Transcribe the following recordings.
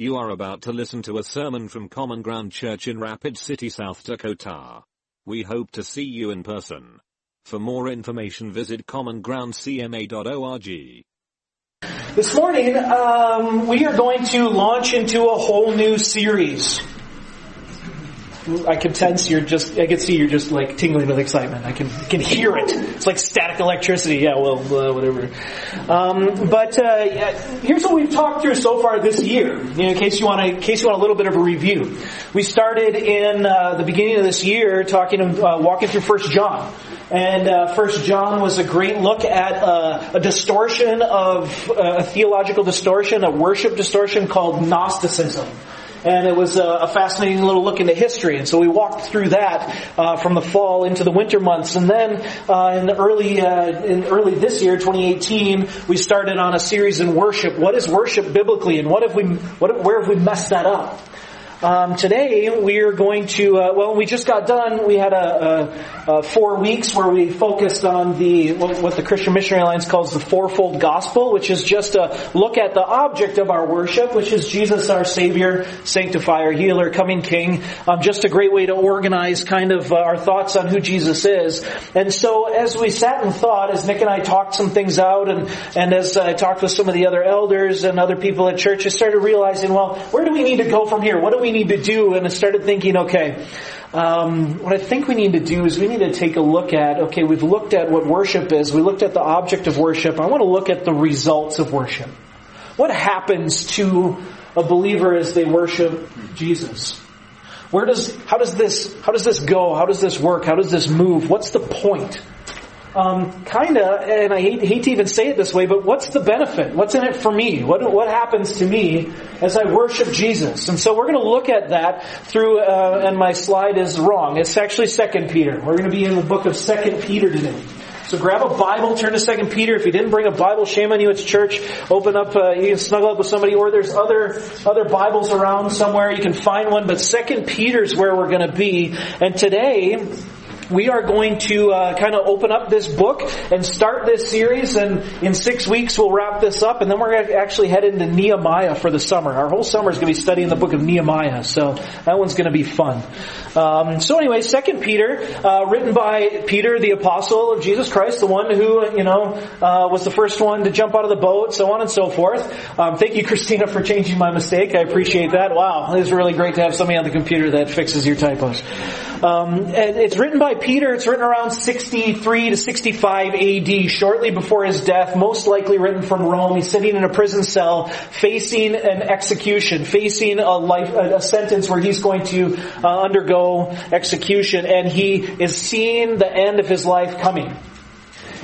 You are about to listen to a sermon from Common Ground Church in Rapid City, South Dakota. We hope to see you in person. For more information visit commongroundcma.org. This morning, um, we are going to launch into a whole new series. I can sense you're just, I can see you're just like tingling with excitement. I can, can hear it. It's like static electricity. Yeah, well, uh, whatever. Um, but, uh, yeah, here's what we've talked through so far this year. You know, in case you want in case you want a little bit of a review. We started in, uh, the beginning of this year talking, uh, walking through First John. And uh, First John was a great look at uh, a distortion of a theological distortion, a worship distortion called Gnosticism and it was a, fascinating little look into history. And so we walked through that uh, from the fall into the winter months, and then uh, in the early uh, in early this year, 2018, we started on a series in worship. What is worship biblically, and what have we what where have we messed that up? Um, today we are going to, uh, well, we just got done. We had a, a, a, four weeks where we focused on the what the Christian Missionary Alliance calls the fourfold gospel, which is just a look at the object of our worship, which is Jesus, our Savior, Sanctifier, Healer, Coming King. Um, just a great way to organize kind of uh, our thoughts on who Jesus is. And so, as we sat and thought, as Nick and I talked some things out, and and as I talked with some of the other elders and other people at church, I started realizing, well, where do we need to go from here? What do we need to do, and I started thinking, okay, um, what I think we need to do is we need to take a look at, okay, we've looked at what worship is, we looked at the object of worship, I want to look at the results of worship. What happens to a believer as they worship Jesus? Where does, how does this, how does this go? How does this work? How does this move? What's the point? Um, kinda, and I hate, hate, to even say it this way, but what's the benefit? What's in it for me? What, what happens to me as I worship Jesus? And so we're going to look at that through, uh, and my slide is wrong. It's actually Second Peter. We're going to be in the book of Second Peter today. So grab a Bible, turn to Second Peter. If you didn't bring a Bible, shame on you. It's church. Open up. Uh, you can snuggle up with somebody, or there's other other Bibles around somewhere. You can find one. But Second Peter's where we're going to be. And today we are going to uh, kind of open up this book and start this series. And in six weeks, we'll wrap this up, and then we're going to actually head into Nehemiah for the summer. Our whole summer is going to be studying the book of Nehemiah, so that one's going to be fun. Um, so anyway, Second Peter, uh, written by Peter, the apostle of Jesus Christ, the one who you know uh, was the first one to jump out of the boat, so on and so forth. Um, thank you, Christina, for changing my mistake. I appreciate that. Wow, it is really great to have somebody on the computer that fixes your typos. Um, it's written by Peter. It's written around 63 to 65 AD, shortly before his death, most likely written from Rome. He's sitting in a prison cell, facing an execution, facing a life, a sentence where he's going to uh, undergo execution, and he is seeing the end of his life coming.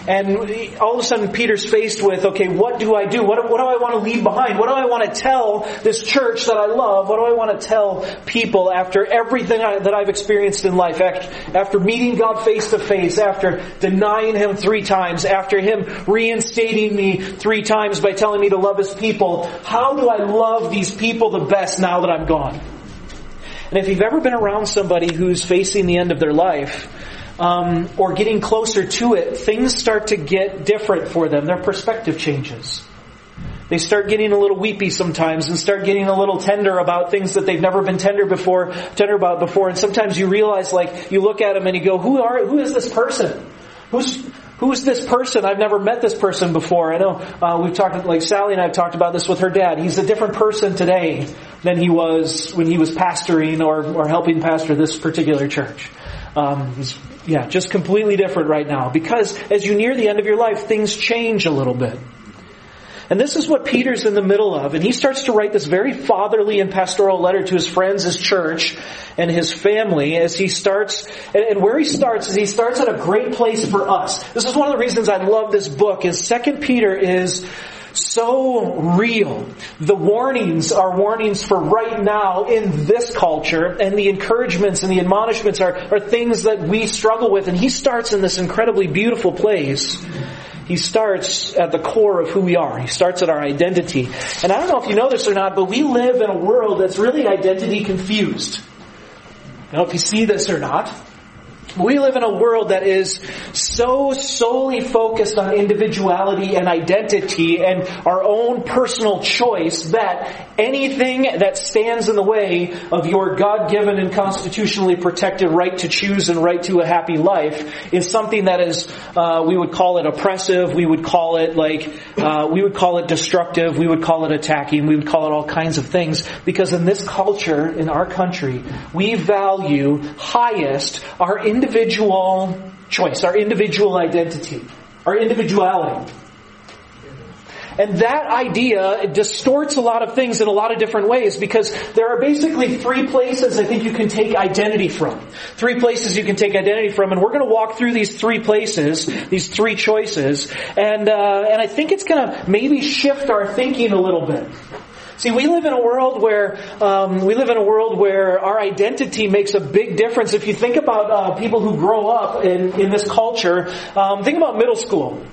And all of a sudden Peter's faced with, okay, what do I do? What, what do I want to leave behind? What do I want to tell this church that I love? What do I want to tell people after everything I, that I've experienced in life? After, after meeting God face to face, after denying Him three times, after Him reinstating me three times by telling me to love His people, how do I love these people the best now that I'm gone? And if you've ever been around somebody who's facing the end of their life, um, or getting closer to it, things start to get different for them. Their perspective changes. They start getting a little weepy sometimes and start getting a little tender about things that they've never been tender before, tender about before. And sometimes you realize, like, you look at them and you go, who are, who is this person? Who's, who's this person? I've never met this person before. I know, uh, we've talked, like Sally and I have talked about this with her dad. He's a different person today than he was when he was pastoring or, or helping pastor this particular church. Um, he's yeah, just completely different right now. Because as you near the end of your life, things change a little bit. And this is what Peter's in the middle of. And he starts to write this very fatherly and pastoral letter to his friends, his church, and his family as he starts, and where he starts is he starts at a great place for us. This is one of the reasons I love this book is Second Peter is so real. The warnings are warnings for right now in this culture, and the encouragements and the admonishments are, are things that we struggle with. And he starts in this incredibly beautiful place. He starts at the core of who we are. He starts at our identity. And I don't know if you know this or not, but we live in a world that's really identity confused. I don't know if you see this or not. We live in a world that is so solely focused on individuality and identity and our own personal choice that anything that stands in the way of your God-given and constitutionally protected right to choose and right to a happy life is something that is, uh, we would call it oppressive, we would call it like, uh, we would call it destructive, we would call it attacking, we would call it all kinds of things because in this culture, in our country, we value highest our individual individual choice, our individual identity, our individuality. And that idea distorts a lot of things in a lot of different ways because there are basically three places I think you can take identity from. Three places you can take identity from, and we're going to walk through these three places, these three choices, and uh, and I think it's going to maybe shift our thinking a little bit. See, we live in a world where um, we live in a world where our identity makes a big difference. If you think about uh, people who grow up in, in this culture, um, think about middle school.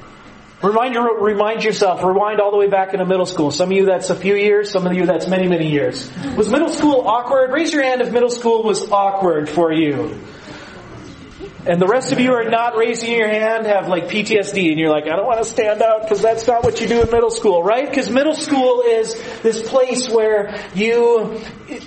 Remind, your, remind yourself, rewind all the way back into middle school. Some of you that's a few years, some of you that's many, many years. Was middle school awkward? Raise your hand if middle school was awkward for you. And the rest of you are not raising your hand, have like PTSD, and you're like, I don't want to stand out because that's not what you do in middle school, right? Because middle school is this place where you,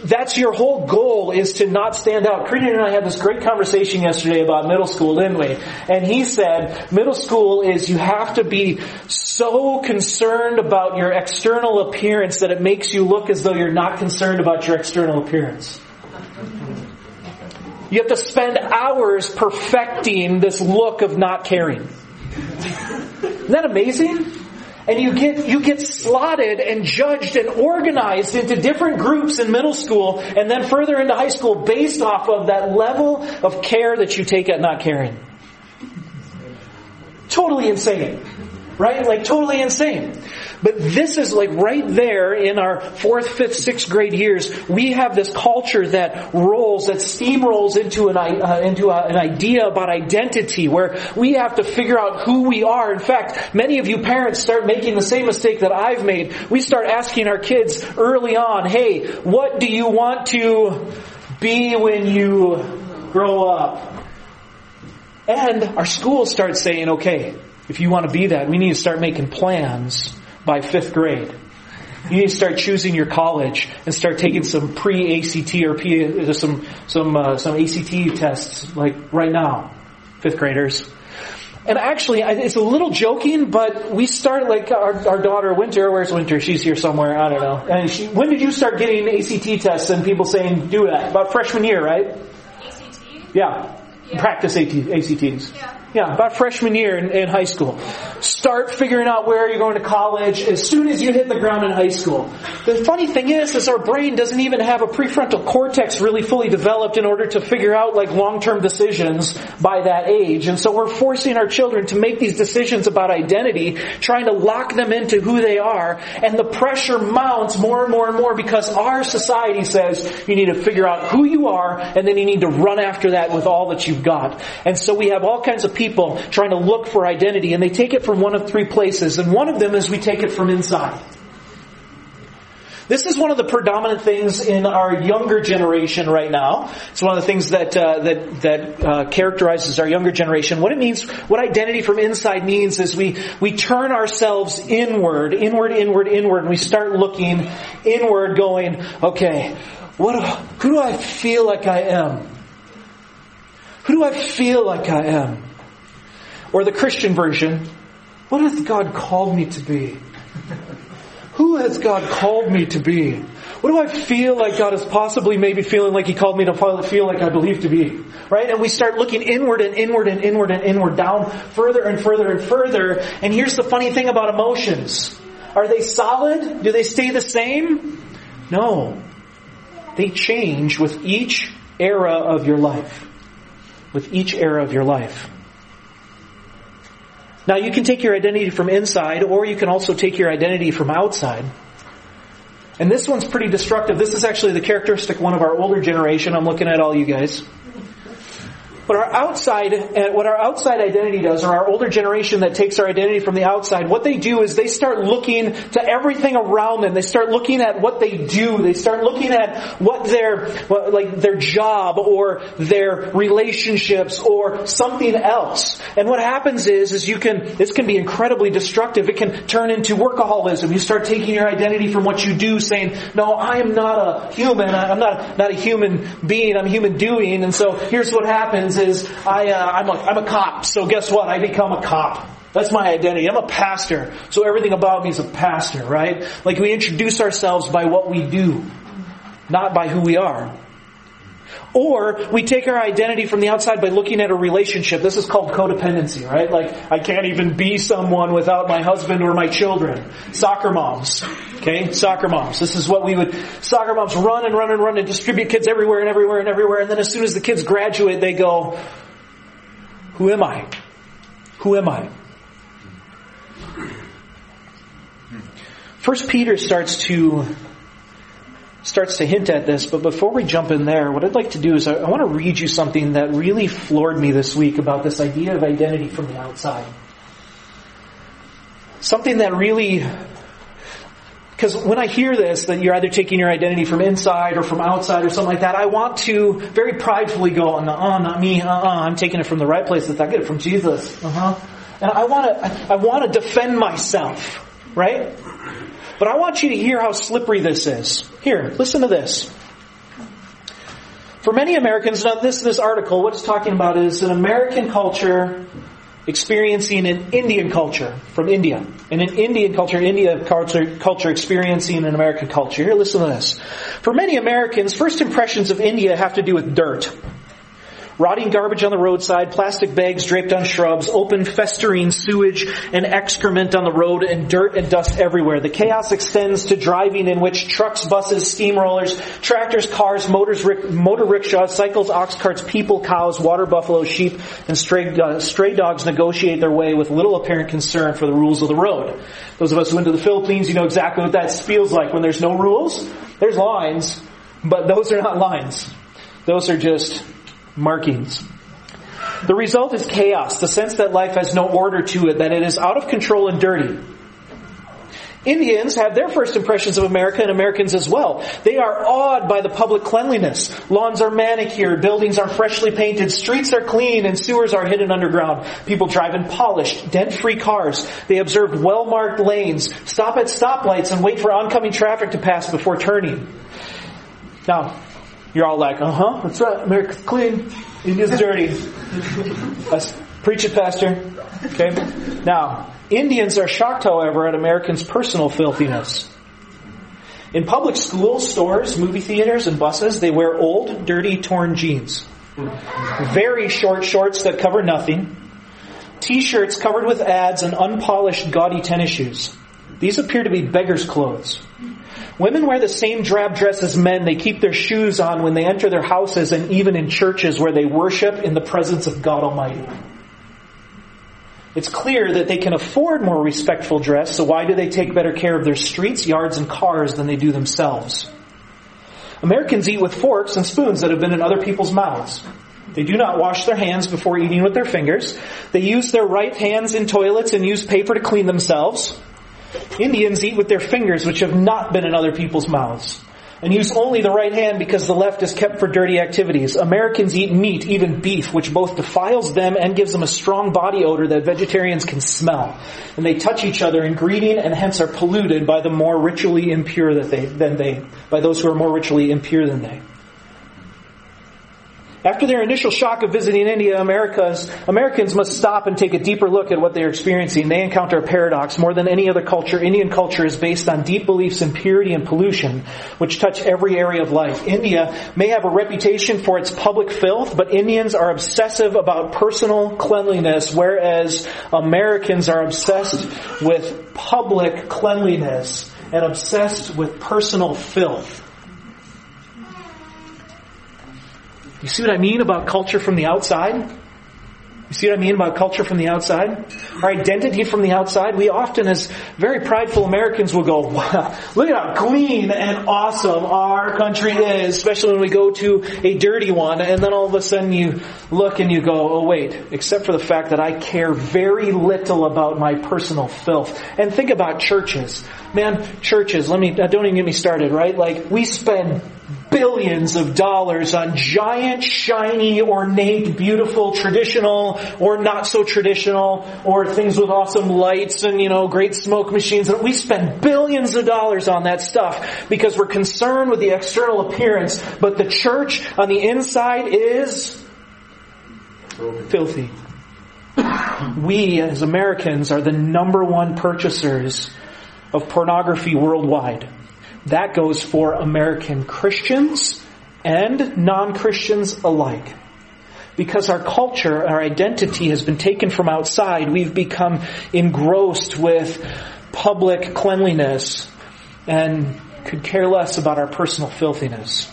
that's your whole goal is to not stand out. Creedon and I had this great conversation yesterday about middle school, didn't we? And he said, middle school is you have to be so concerned about your external appearance that it makes you look as though you're not concerned about your external appearance. You have to spend hours perfecting this look of not caring. Isn't that amazing? And you get, you get slotted and judged and organized into different groups in middle school and then further into high school based off of that level of care that you take at not caring. Totally insane. Right? Like totally insane. But this is like right there in our fourth, fifth, sixth grade years. We have this culture that rolls, that steamrolls into an, uh, into a, an idea about identity where we have to figure out who we are. In fact, many of you parents start making the same mistake that I've made. We start asking our kids early on, hey, what do you want to be when you grow up? And our schools start saying, okay, if you want to be that, we need to start making plans by fifth grade. You need to start choosing your college and start taking some pre-ACT or P, some some uh, some ACT tests like right now, fifth graders. And actually, it's a little joking, but we start like our, our daughter Winter. Where's Winter? She's here somewhere. I don't know. And she, when did you start getting ACT tests and people saying do that? About freshman year, right? ACT? Yeah. Yeah. Practice AT, ACTs. Yeah. Yeah, about freshman year in, in, high school. Start figuring out where you're going to college as soon as you hit the ground in high school. The funny thing is, is our brain doesn't even have a prefrontal cortex really fully developed in order to figure out like long-term decisions by that age. And so we're forcing our children to make these decisions about identity, trying to lock them into who they are, and the pressure mounts more and more and more because our society says you need to figure out who you are, and then you need to run after that with all that you've got. And so we have all kinds of people trying to look for identity and they take it from one of three places and one of them is we take it from inside. This is one of the predominant things in our younger generation right now. It's one of the things that uh, that that uh, characterizes our younger generation. What it means, what identity from inside means, is we we turn ourselves inward, inward, inward, inward, and we start looking inward, going, okay, what? Who do I feel like I am? Who do I feel like I am? Or the Christian version, what has God called me to be? Who has God called me to be? What do I feel like God is possibly maybe feeling like He called me to feel like I believe to be? Right? And we start looking inward and inward and inward and inward, down further and further and further. And here's the funny thing about emotions. Are they solid? Do they stay the same? No. They change with each era of your life. With each era of your life. Now you can take your identity from inside or you can also take your identity from outside. And this one's pretty destructive. This is actually the characteristic one of our older generation. I'm looking at all you guys. But our outside, uh, what our outside identity does, or our older generation that takes our identity from the outside, what they do is they start looking to everything around them. They start looking at what they do. They start looking at what their, what, like their job or their relationships or something else. And what happens is, is you can, this can be incredibly destructive. It can turn into workaholism. You start taking your identity from what you do, saying, no, I am not a human. I'm not, not a human being. I'm human doing. And so here's what happens is I, uh, I'm, a, I'm a cop. So guess what? I become a cop. That's my identity. I'm a pastor. So everything about me is a pastor, right? Like we introduce ourselves by what we do, not by who we are. Or we take our identity from the outside by looking at a relationship. This is called codependency, right? Like, I can't even be someone without my husband or my children. Soccer moms. Okay? Soccer moms. This is what we would, soccer moms run and run and run and distribute kids everywhere and everywhere and everywhere. And then as soon as the kids graduate, they go, who am I? Who am I? First Peter starts to starts to hint at this, but before we jump in there, what I'd like to do is I, I want to read you something that really floored me this week about this idea of identity from the outside. Something that really because when I hear this, that you're either taking your identity from inside or from outside or something like that, I want to very pridefully go, no, uh, not me, uh, uh, I'm taking it from the right place. I get it from Jesus. Uh-huh. And I want to, I want to defend myself, right? But I want you to hear how slippery this is. Here, listen to this. For many Americans, now this, this article, what it's talking about is an American culture experiencing an Indian culture from India. And an Indian culture, India culture, culture experiencing an American culture. Here, listen to this. For many Americans, first impressions of India have to do with dirt. Rotting garbage on the roadside, plastic bags draped on shrubs, open festering sewage and excrement on the road, and dirt and dust everywhere. The chaos extends to driving in which trucks, buses, steamrollers, tractors, cars, motors, motor rickshaws, cycles, ox carts, people, cows, water buffalo, sheep, and stray, uh, stray dogs negotiate their way with little apparent concern for the rules of the road. Those of us who went to the Philippines, you know exactly what that feels like when there's no rules. There's lines, but those are not lines. Those are just markings. The result is chaos, the sense that life has no order to it, that it is out of control and dirty. Indians have their first impressions of America and Americans as well. They are awed by the public cleanliness. Lawns are manicured, buildings are freshly painted, streets are clean, and sewers are hidden underground. People drive in polished, dent-free cars. They observe well-marked lanes, stop at stoplights, and wait for oncoming traffic to pass before turning. Now, you're all like, uh huh, that's right, America's clean, India's dirty. preach it, Pastor. Okay? Now, Indians are shocked, however, at Americans' personal filthiness. In public schools, stores, movie theaters, and buses, they wear old, dirty, torn jeans. Very short shorts that cover nothing. T-shirts covered with ads and unpolished, gaudy tennis shoes. These appear to be beggar's clothes. Women wear the same drab dress as men. They keep their shoes on when they enter their houses and even in churches where they worship in the presence of God Almighty. It's clear that they can afford more respectful dress, so why do they take better care of their streets, yards, and cars than they do themselves? Americans eat with forks and spoons that have been in other people's mouths. They do not wash their hands before eating with their fingers. They use their right hands in toilets and use paper to clean themselves. Indians eat with their fingers, which have not been in other people's mouths, and use only the right hand because the left is kept for dirty activities. Americans eat meat, even beef, which both defiles them and gives them a strong body odor that vegetarians can smell. And they touch each other in greeting and hence are polluted by the more ritually impure that they, than they, by those who are more ritually impure than they. After their initial shock of visiting India, America's, Americans must stop and take a deeper look at what they're experiencing. They encounter a paradox. More than any other culture, Indian culture is based on deep beliefs in purity and pollution, which touch every area of life. India may have a reputation for its public filth, but Indians are obsessive about personal cleanliness, whereas Americans are obsessed with public cleanliness and obsessed with personal filth. You see what I mean about culture from the outside? You see what I mean about culture from the outside? Our identity from the outside. We often, as very prideful Americans, will go, wow, look at how clean and awesome our country is, especially when we go to a dirty one, and then all of a sudden you look and you go, oh wait, except for the fact that I care very little about my personal filth. And think about churches. Man, churches, let me, uh, don't even get me started, right? Like, we spend billions of dollars on giant, shiny, ornate, beautiful, traditional, or not so traditional, or things with awesome lights and, you know, great smoke machines. We spend billions of dollars on that stuff because we're concerned with the external appearance, but the church on the inside is filthy. We as Americans are the number one purchasers of pornography worldwide. That goes for American Christians and non-Christians alike. Because our culture, our identity has been taken from outside, we've become engrossed with public cleanliness and could care less about our personal filthiness.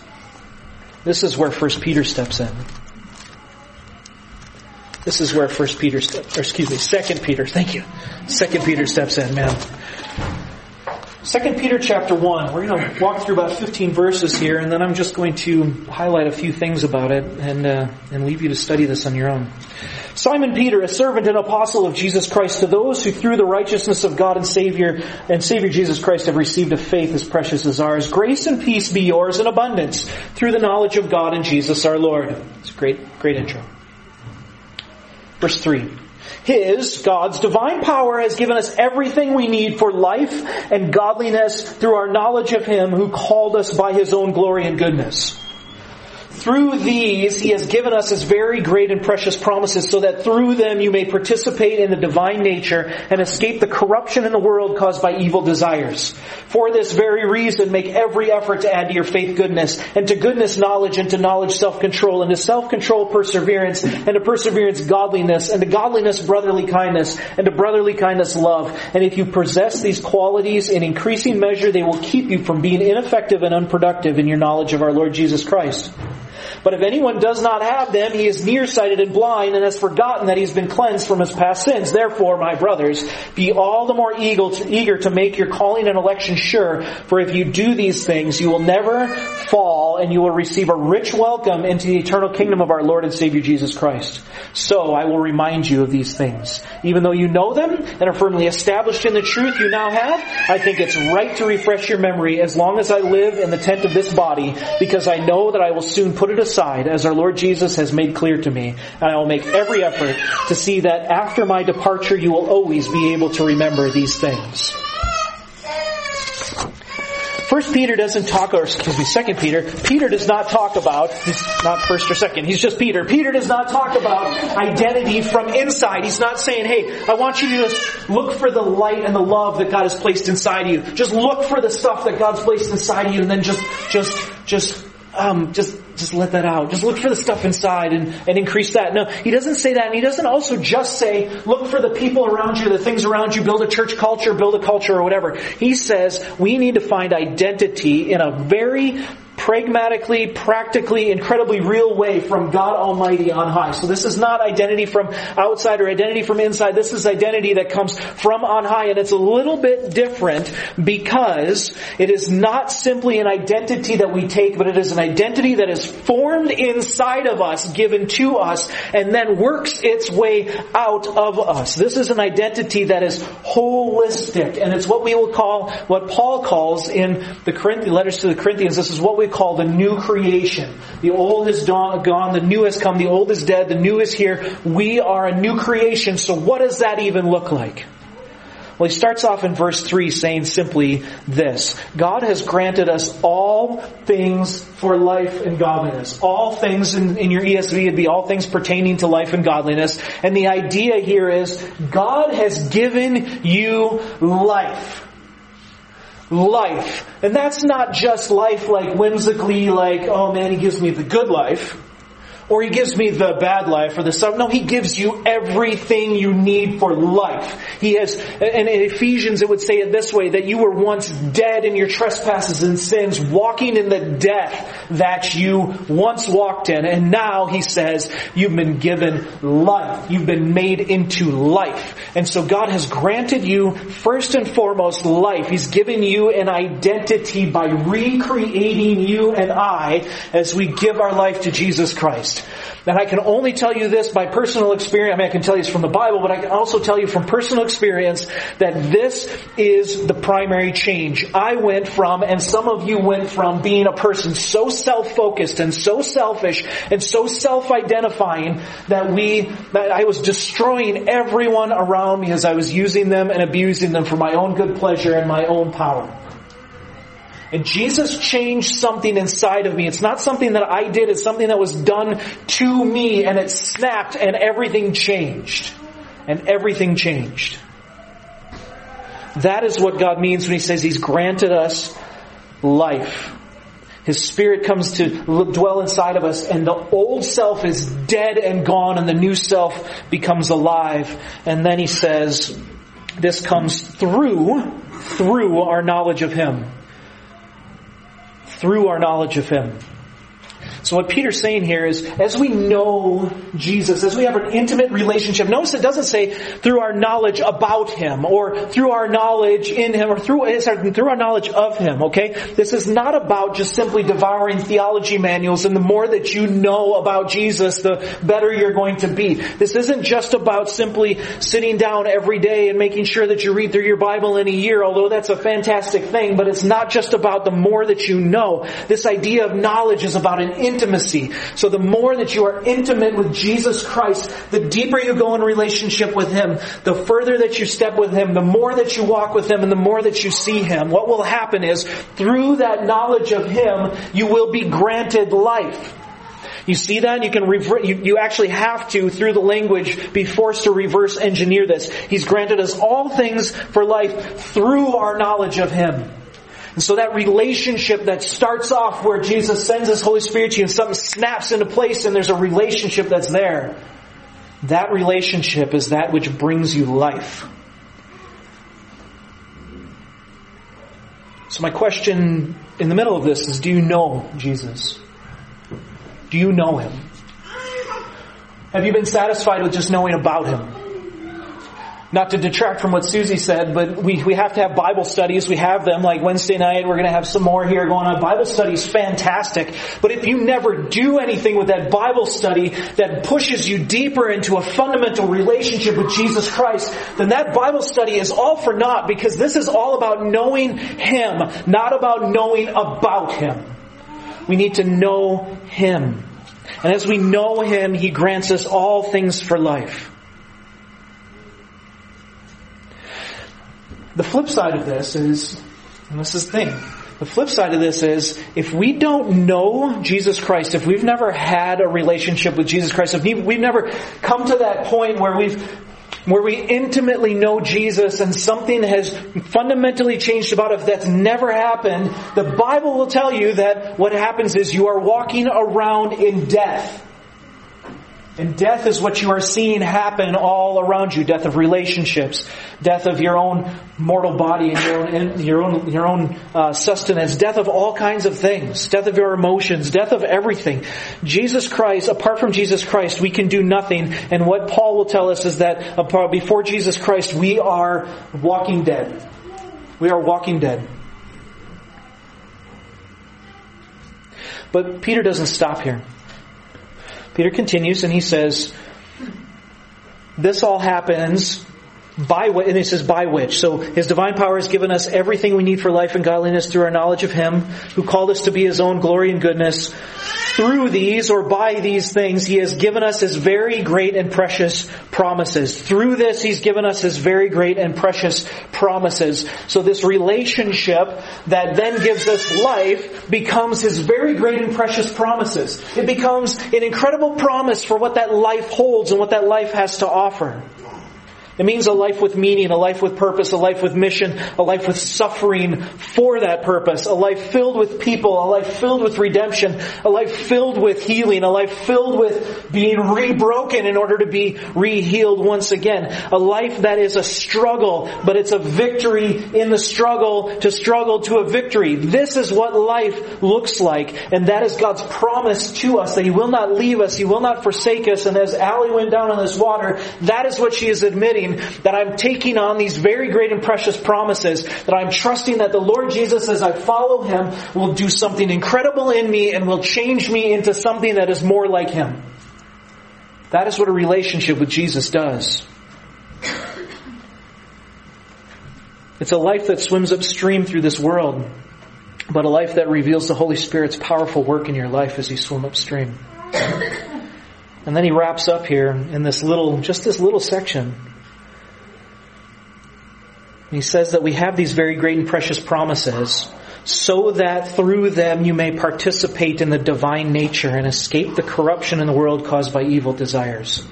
This is where 1 Peter steps in. This is where 1 Peter steps, or excuse me, 2 Peter, thank you. 2 Peter steps in, man. Second Peter chapter 1. We're going to walk through about 15 verses here, and then I'm just going to highlight a few things about it and, uh, and leave you to study this on your own. Simon Peter, a servant and apostle of Jesus Christ, to those who through the righteousness of God and Savior and Savior Jesus Christ have received a faith as precious as ours, grace and peace be yours in abundance through the knowledge of God and Jesus our Lord. It's a great, great intro. Verse 3. His, God's divine power has given us everything we need for life and godliness through our knowledge of Him who called us by His own glory and goodness. Through these, He has given us His very great and precious promises so that through them you may participate in the divine nature and escape the corruption in the world caused by evil desires. For this very reason, make every effort to add to your faith goodness, and to goodness knowledge, and to knowledge self-control, and to self-control perseverance, and to perseverance godliness, and to godliness brotherly kindness, and to brotherly kindness love. And if you possess these qualities in increasing measure, they will keep you from being ineffective and unproductive in your knowledge of our Lord Jesus Christ. But if anyone does not have them, he is nearsighted and blind and has forgotten that he's been cleansed from his past sins. Therefore, my brothers, be all the more eager to make your calling and election sure, for if you do these things, you will never fall and you will receive a rich welcome into the eternal kingdom of our Lord and Savior Jesus Christ. So I will remind you of these things. Even though you know them and are firmly established in the truth you now have, I think it's right to refresh your memory as long as I live in the tent of this body, because I know that I will soon put it aside aside, as our Lord Jesus has made clear to me, and I will make every effort to see that after my departure you will always be able to remember these things. First Peter doesn't talk, or excuse me, Second Peter. Peter does not talk about. Not first or second. He's just Peter. Peter does not talk about identity from inside. He's not saying, "Hey, I want you to just look for the light and the love that God has placed inside of you. Just look for the stuff that God's placed inside of you, and then just, just, just um, just just let that out. Just look for the stuff inside and, and increase that. No, he doesn't say that, and he doesn't also just say, look for the people around you, the things around you, build a church culture, build a culture or whatever. He says we need to find identity in a very pragmatically, practically, incredibly real way from God Almighty on high. So this is not identity from outside or identity from inside. This is identity that comes from on high and it's a little bit different because it is not simply an identity that we take, but it is an identity that is formed inside of us, given to us, and then works its way out of us. This is an identity that is holistic and it's what we will call, what Paul calls in the Corinthian, letters to the Corinthians, this is what we we call the new creation. The old is gone, the new has come, the old is dead, the new is here. We are a new creation, so what does that even look like? Well, he starts off in verse 3 saying simply this. God has granted us all things for life and godliness. All things in, in your ESV would be all things pertaining to life and godliness. And the idea here is God has given you life life. And that's not just life like whimsically like, oh man, he gives me the good life. Or he gives me the bad life or the stuff. No, he gives you everything you need for life. He has, and in Ephesians it would say it this way, that you were once dead in your trespasses and sins, walking in the death that you once walked in. And now he says, you've been given life. You've been made into life. And so God has granted you first and foremost life. He's given you an identity by recreating you and I as we give our life to Jesus Christ. And I can only tell you this by personal experience. I mean, I can tell you this from the Bible, but I can also tell you from personal experience that this is the primary change. I went from, and some of you went from being a person so self-focused and so selfish and so self-identifying that we, that I was destroying everyone around me as I was using them and abusing them for my own good pleasure and my own power. And Jesus changed something inside of me. It's not something that I did, it's something that was done to me and it snapped and everything changed. And everything changed. That is what God means when He says He's granted us life. His Spirit comes to dwell inside of us and the old self is dead and gone and the new self becomes alive. And then He says, this comes through, through our knowledge of Him through our knowledge of Him. So what Peter's saying here is, as we know Jesus, as we have an intimate relationship, notice it doesn't say through our knowledge about Him, or through our knowledge in Him, or through, eh, sorry, through our knowledge of Him, okay? This is not about just simply devouring theology manuals, and the more that you know about Jesus, the better you're going to be. This isn't just about simply sitting down every day and making sure that you read through your Bible in a year, although that's a fantastic thing, but it's not just about the more that you know. This idea of knowledge is about an intimacy. So the more that you are intimate with Jesus Christ, the deeper you go in relationship with Him, the further that you step with Him, the more that you walk with Him, and the more that you see Him, what will happen is, through that knowledge of Him, you will be granted life. You see that? You can revert, you, you actually have to, through the language, be forced to reverse engineer this. He's granted us all things for life through our knowledge of Him. And so that relationship that starts off where Jesus sends His Holy Spirit to you and something snaps into place and there's a relationship that's there. That relationship is that which brings you life. So my question in the middle of this is, do you know Jesus? Do you know Him? Have you been satisfied with just knowing about Him? Not to detract from what Susie said, but we, we have to have Bible studies. We have them like Wednesday night. We're going to have some more here going on. Bible study is fantastic. But if you never do anything with that Bible study that pushes you deeper into a fundamental relationship with Jesus Christ, then that Bible study is all for naught because this is all about knowing Him, not about knowing about Him. We need to know Him. And as we know Him, He grants us all things for life. The flip side of this is, and this is the thing, the flip side of this is, if we don't know Jesus Christ, if we've never had a relationship with Jesus Christ, if we've never come to that point where we've where we intimately know Jesus and something has fundamentally changed about us that's never happened, the Bible will tell you that what happens is you are walking around in death. And death is what you are seeing happen all around you. Death of relationships, death of your own mortal body and your own, your own, your own uh, sustenance, death of all kinds of things, death of your emotions, death of everything. Jesus Christ, apart from Jesus Christ, we can do nothing. And what Paul will tell us is that before Jesus Christ, we are walking dead. We are walking dead. But Peter doesn't stop here. Peter continues and he says, this all happens by what, and he says by which. So his divine power has given us everything we need for life and godliness through our knowledge of him who called us to be his own glory and goodness through these or by these things, He has given us His very great and precious promises. Through this, He's given us His very great and precious promises. So this relationship that then gives us life becomes His very great and precious promises. It becomes an incredible promise for what that life holds and what that life has to offer. It means a life with meaning, a life with purpose, a life with mission, a life with suffering for that purpose, a life filled with people, a life filled with redemption, a life filled with healing, a life filled with being rebroken in order to be re-healed once again. A life that is a struggle, but it's a victory in the struggle to struggle to a victory. This is what life looks like, and that is God's promise to us that He will not leave us, He will not forsake us, and as Allie went down on this water, that is what she is admitting that I'm taking on these very great and precious promises, that I'm trusting that the Lord Jesus, as I follow Him, will do something incredible in me and will change me into something that is more like Him. That is what a relationship with Jesus does. It's a life that swims upstream through this world, but a life that reveals the Holy Spirit's powerful work in your life as you swim upstream. And then he wraps up here in this little, just this little section he says that we have these very great and precious promises so that through them you may participate in the divine nature and escape the corruption in the world caused by evil desires.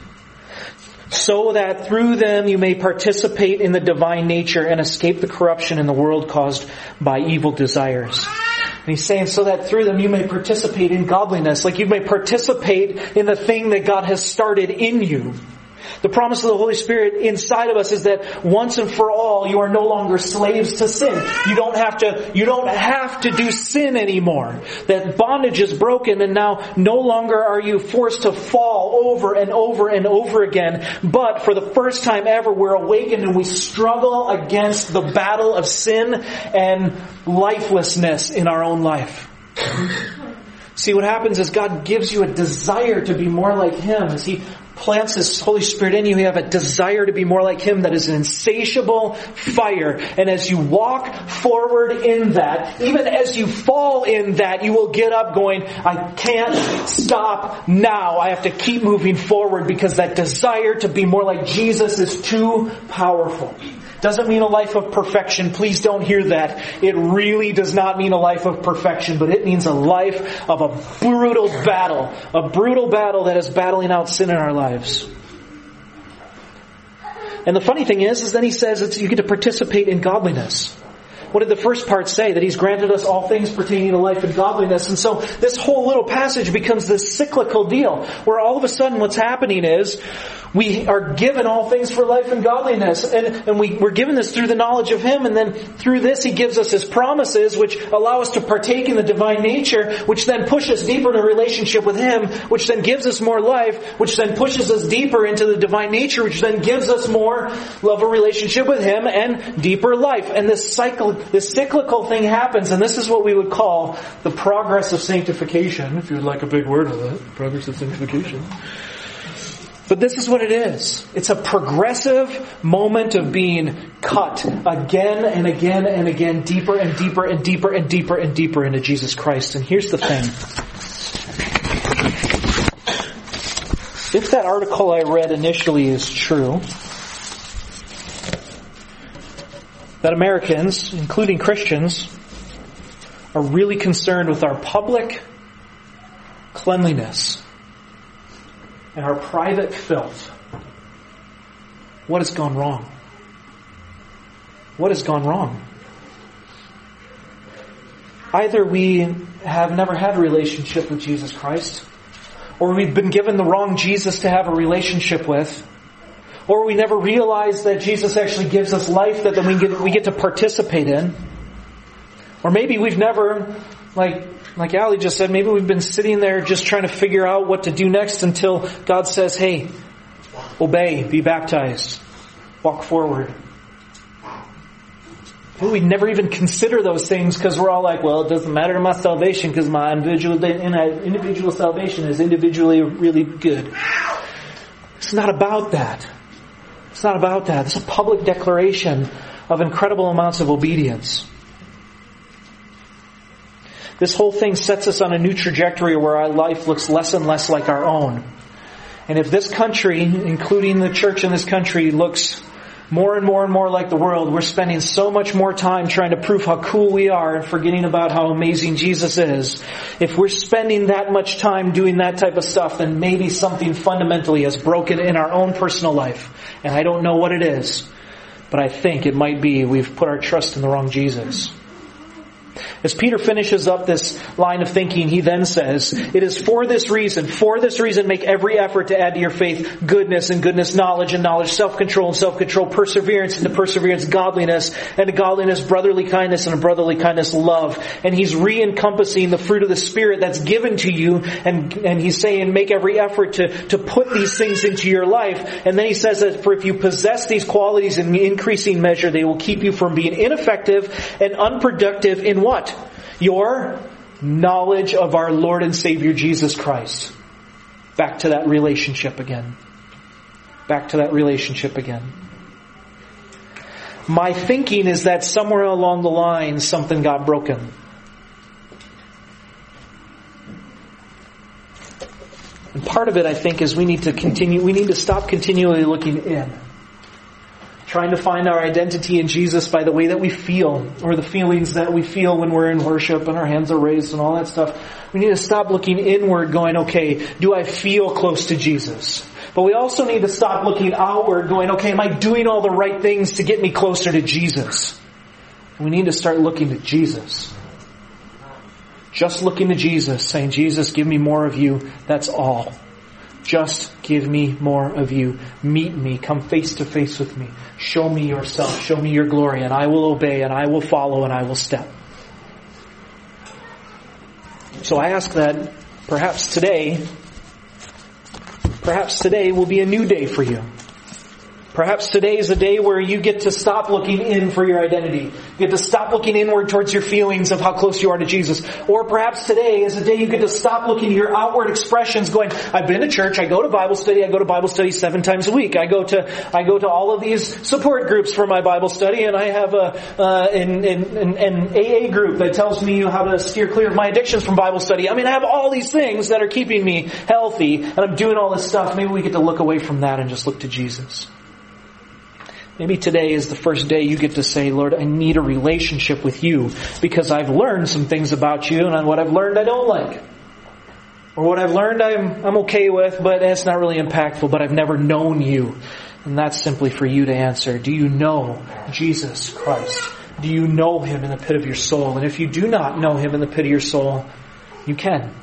So that through them you may participate in the divine nature and escape the corruption in the world caused by evil desires. And he's saying so that through them you may participate in godliness, like you may participate in the thing that God has started in you. The promise of the Holy Spirit inside of us is that once and for all you are no longer slaves to sin. You don't have to, you don't have to do sin anymore. That bondage is broken and now no longer are you forced to fall over and over and over again. But for the first time ever we're awakened and we struggle against the battle of sin and lifelessness in our own life. See, what happens is God gives you a desire to be more like Him as He plants His Holy Spirit in you, you have a desire to be more like Him that is an insatiable fire. And as you walk forward in that, even as you fall in that, you will get up going, I can't stop now. I have to keep moving forward because that desire to be more like Jesus is too powerful. Doesn't mean a life of perfection. Please don't hear that. It really does not mean a life of perfection, but it means a life of a brutal battle. A brutal battle that is battling out sin in our lives. And the funny thing is, is then he says you get to participate in godliness. What did the first part say? That He's granted us all things pertaining to life and godliness. And so this whole little passage becomes this cyclical deal where all of a sudden what's happening is we are given all things for life and godliness. And, and we, we're given this through the knowledge of Him. And then through this He gives us His promises which allow us to partake in the divine nature, which then push us deeper in a relationship with Him, which then gives us more life, which then pushes us deeper into the divine nature, which then gives us more love a relationship with Him and deeper life. And this cycle this cyclical thing happens, and this is what we would call the progress of sanctification, if you would like a big word of it, progress of sanctification. But this is what it is. It's a progressive moment of being cut again and again and again, deeper and deeper and deeper and deeper and deeper into Jesus Christ. And here's the thing. If that article I read initially is true, that Americans, including Christians, are really concerned with our public cleanliness and our private filth. What has gone wrong? What has gone wrong? Either we have never had a relationship with Jesus Christ, or we've been given the wrong Jesus to have a relationship with, or we never realize that Jesus actually gives us life that then we get, we get to participate in. Or maybe we've never, like, like Ali just said, maybe we've been sitting there just trying to figure out what to do next until God says, hey, obey, be baptized, walk forward. Maybe we never even consider those things because we're all like, well, it doesn't matter to my salvation because my individual, uh, individual salvation is individually really good. It's not about that. It's not about that. It's a public declaration of incredible amounts of obedience. This whole thing sets us on a new trajectory where our life looks less and less like our own. And if this country, including the church in this country, looks more and more and more like the world. We're spending so much more time trying to prove how cool we are and forgetting about how amazing Jesus is. If we're spending that much time doing that type of stuff, then maybe something fundamentally has broken in our own personal life. And I don't know what it is, but I think it might be we've put our trust in the wrong Jesus. As Peter finishes up this line of thinking, he then says, It is for this reason, for this reason, make every effort to add to your faith goodness and goodness knowledge and knowledge, self-control and self-control, perseverance and to perseverance godliness and godliness brotherly kindness and brotherly kindness love. And he's re-encompassing the fruit of the Spirit that's given to you and, and he's saying make every effort to, to put these things into your life. And then he says that for if you possess these qualities in increasing measure, they will keep you from being ineffective and unproductive in what? Your knowledge of our Lord and Savior Jesus Christ. Back to that relationship again. Back to that relationship again. My thinking is that somewhere along the line something got broken. And part of it, I think, is we need to continue, we need to stop continually looking in trying to find our identity in Jesus by the way that we feel or the feelings that we feel when we're in worship and our hands are raised and all that stuff. We need to stop looking inward going, okay, do I feel close to Jesus? But we also need to stop looking outward going, okay, am I doing all the right things to get me closer to Jesus? We need to start looking to Jesus. Just looking to Jesus, saying, Jesus, give me more of you. That's all. Just give me more of you. Meet me. Come face to face with me. Show me yourself. Show me your glory and I will obey and I will follow and I will step. So I ask that perhaps today, perhaps today will be a new day for you. Perhaps today is a day where you get to stop looking in for your identity. You get to stop looking inward towards your feelings of how close you are to Jesus. Or perhaps today is a day you get to stop looking at your outward expressions going, I've been to church, I go to Bible study, I go to Bible study seven times a week. I go to, I go to all of these support groups for my Bible study and I have a, uh, an, an, an AA group that tells me how to steer clear of my addictions from Bible study. I mean, I have all these things that are keeping me healthy and I'm doing all this stuff. Maybe we get to look away from that and just look to Jesus. Maybe today is the first day you get to say, Lord, I need a relationship with you because I've learned some things about you and what I've learned I don't like. Or what I've learned I'm, I'm okay with, but it's not really impactful, but I've never known you. And that's simply for you to answer. Do you know Jesus Christ? Do you know Him in the pit of your soul? And if you do not know Him in the pit of your soul, you can.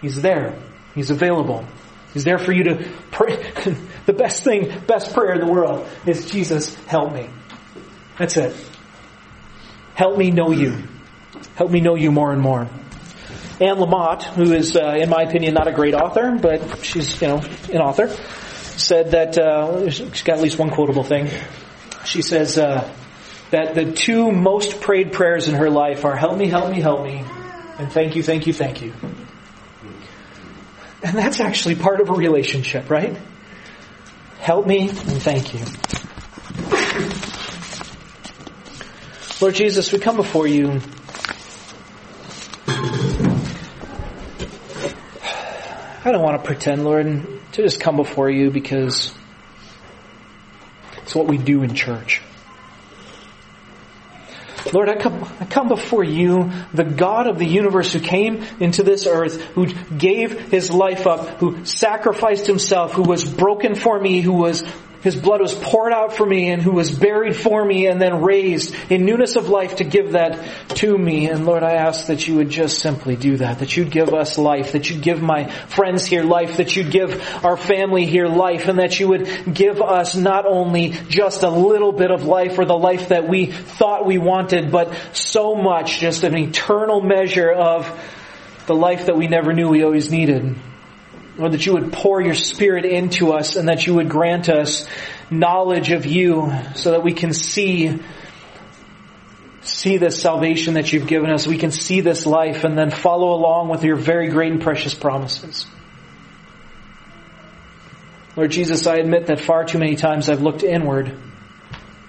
He's there. He's available. He's there for you to pray. the best thing, best prayer in the world is Jesus, help me. That's it. Help me know you. Help me know you more and more. Anne Lamott, who is, uh, in my opinion, not a great author, but she's, you know, an author, said that, uh, she's got at least one quotable thing. She says, uh, that the two most prayed prayers in her life are, help me, help me, help me, and thank you, thank you, thank you. And that's actually part of a relationship, right? Help me and thank you. Lord Jesus, we come before you. I don't want to pretend, Lord, to just come before you because it's what we do in church. Lord, I come, I come before you, the God of the universe who came into this earth, who gave his life up, who sacrificed himself, who was broken for me, who was his blood was poured out for me and who was buried for me and then raised in newness of life to give that to me. And Lord, I ask that you would just simply do that, that you'd give us life, that you'd give my friends here life, that you'd give our family here life, and that you would give us not only just a little bit of life or the life that we thought we wanted, but so much, just an eternal measure of the life that we never knew we always needed. Lord, that you would pour your spirit into us and that you would grant us knowledge of you so that we can see see this salvation that you've given us. We can see this life and then follow along with your very great and precious promises. Lord Jesus, I admit that far too many times I've looked inward,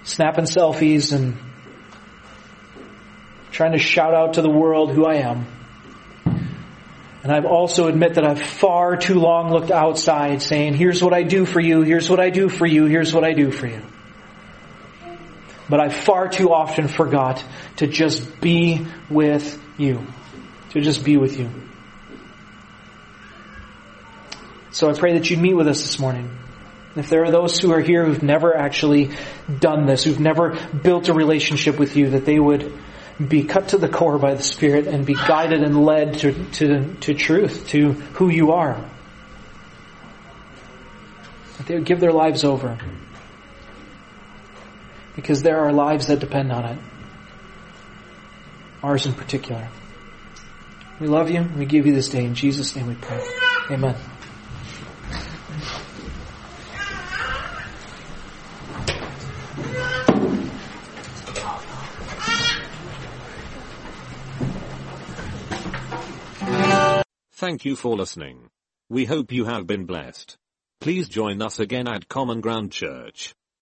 snapping selfies and trying to shout out to the world who I am. And I've also admit that I've far too long looked outside saying, here's what I do for you, here's what I do for you, here's what I do for you. But I far too often forgot to just be with you. To just be with you. So I pray that you'd meet with us this morning. If there are those who are here who've never actually done this, who've never built a relationship with you, that they would be cut to the core by the Spirit and be guided and led to, to, to truth, to who you are. That they would give their lives over. Because there are lives that depend on it. Ours in particular. We love you. We give you this day. In Jesus' name we pray. Amen. Thank you for listening. We hope you have been blessed. Please join us again at Common Ground Church.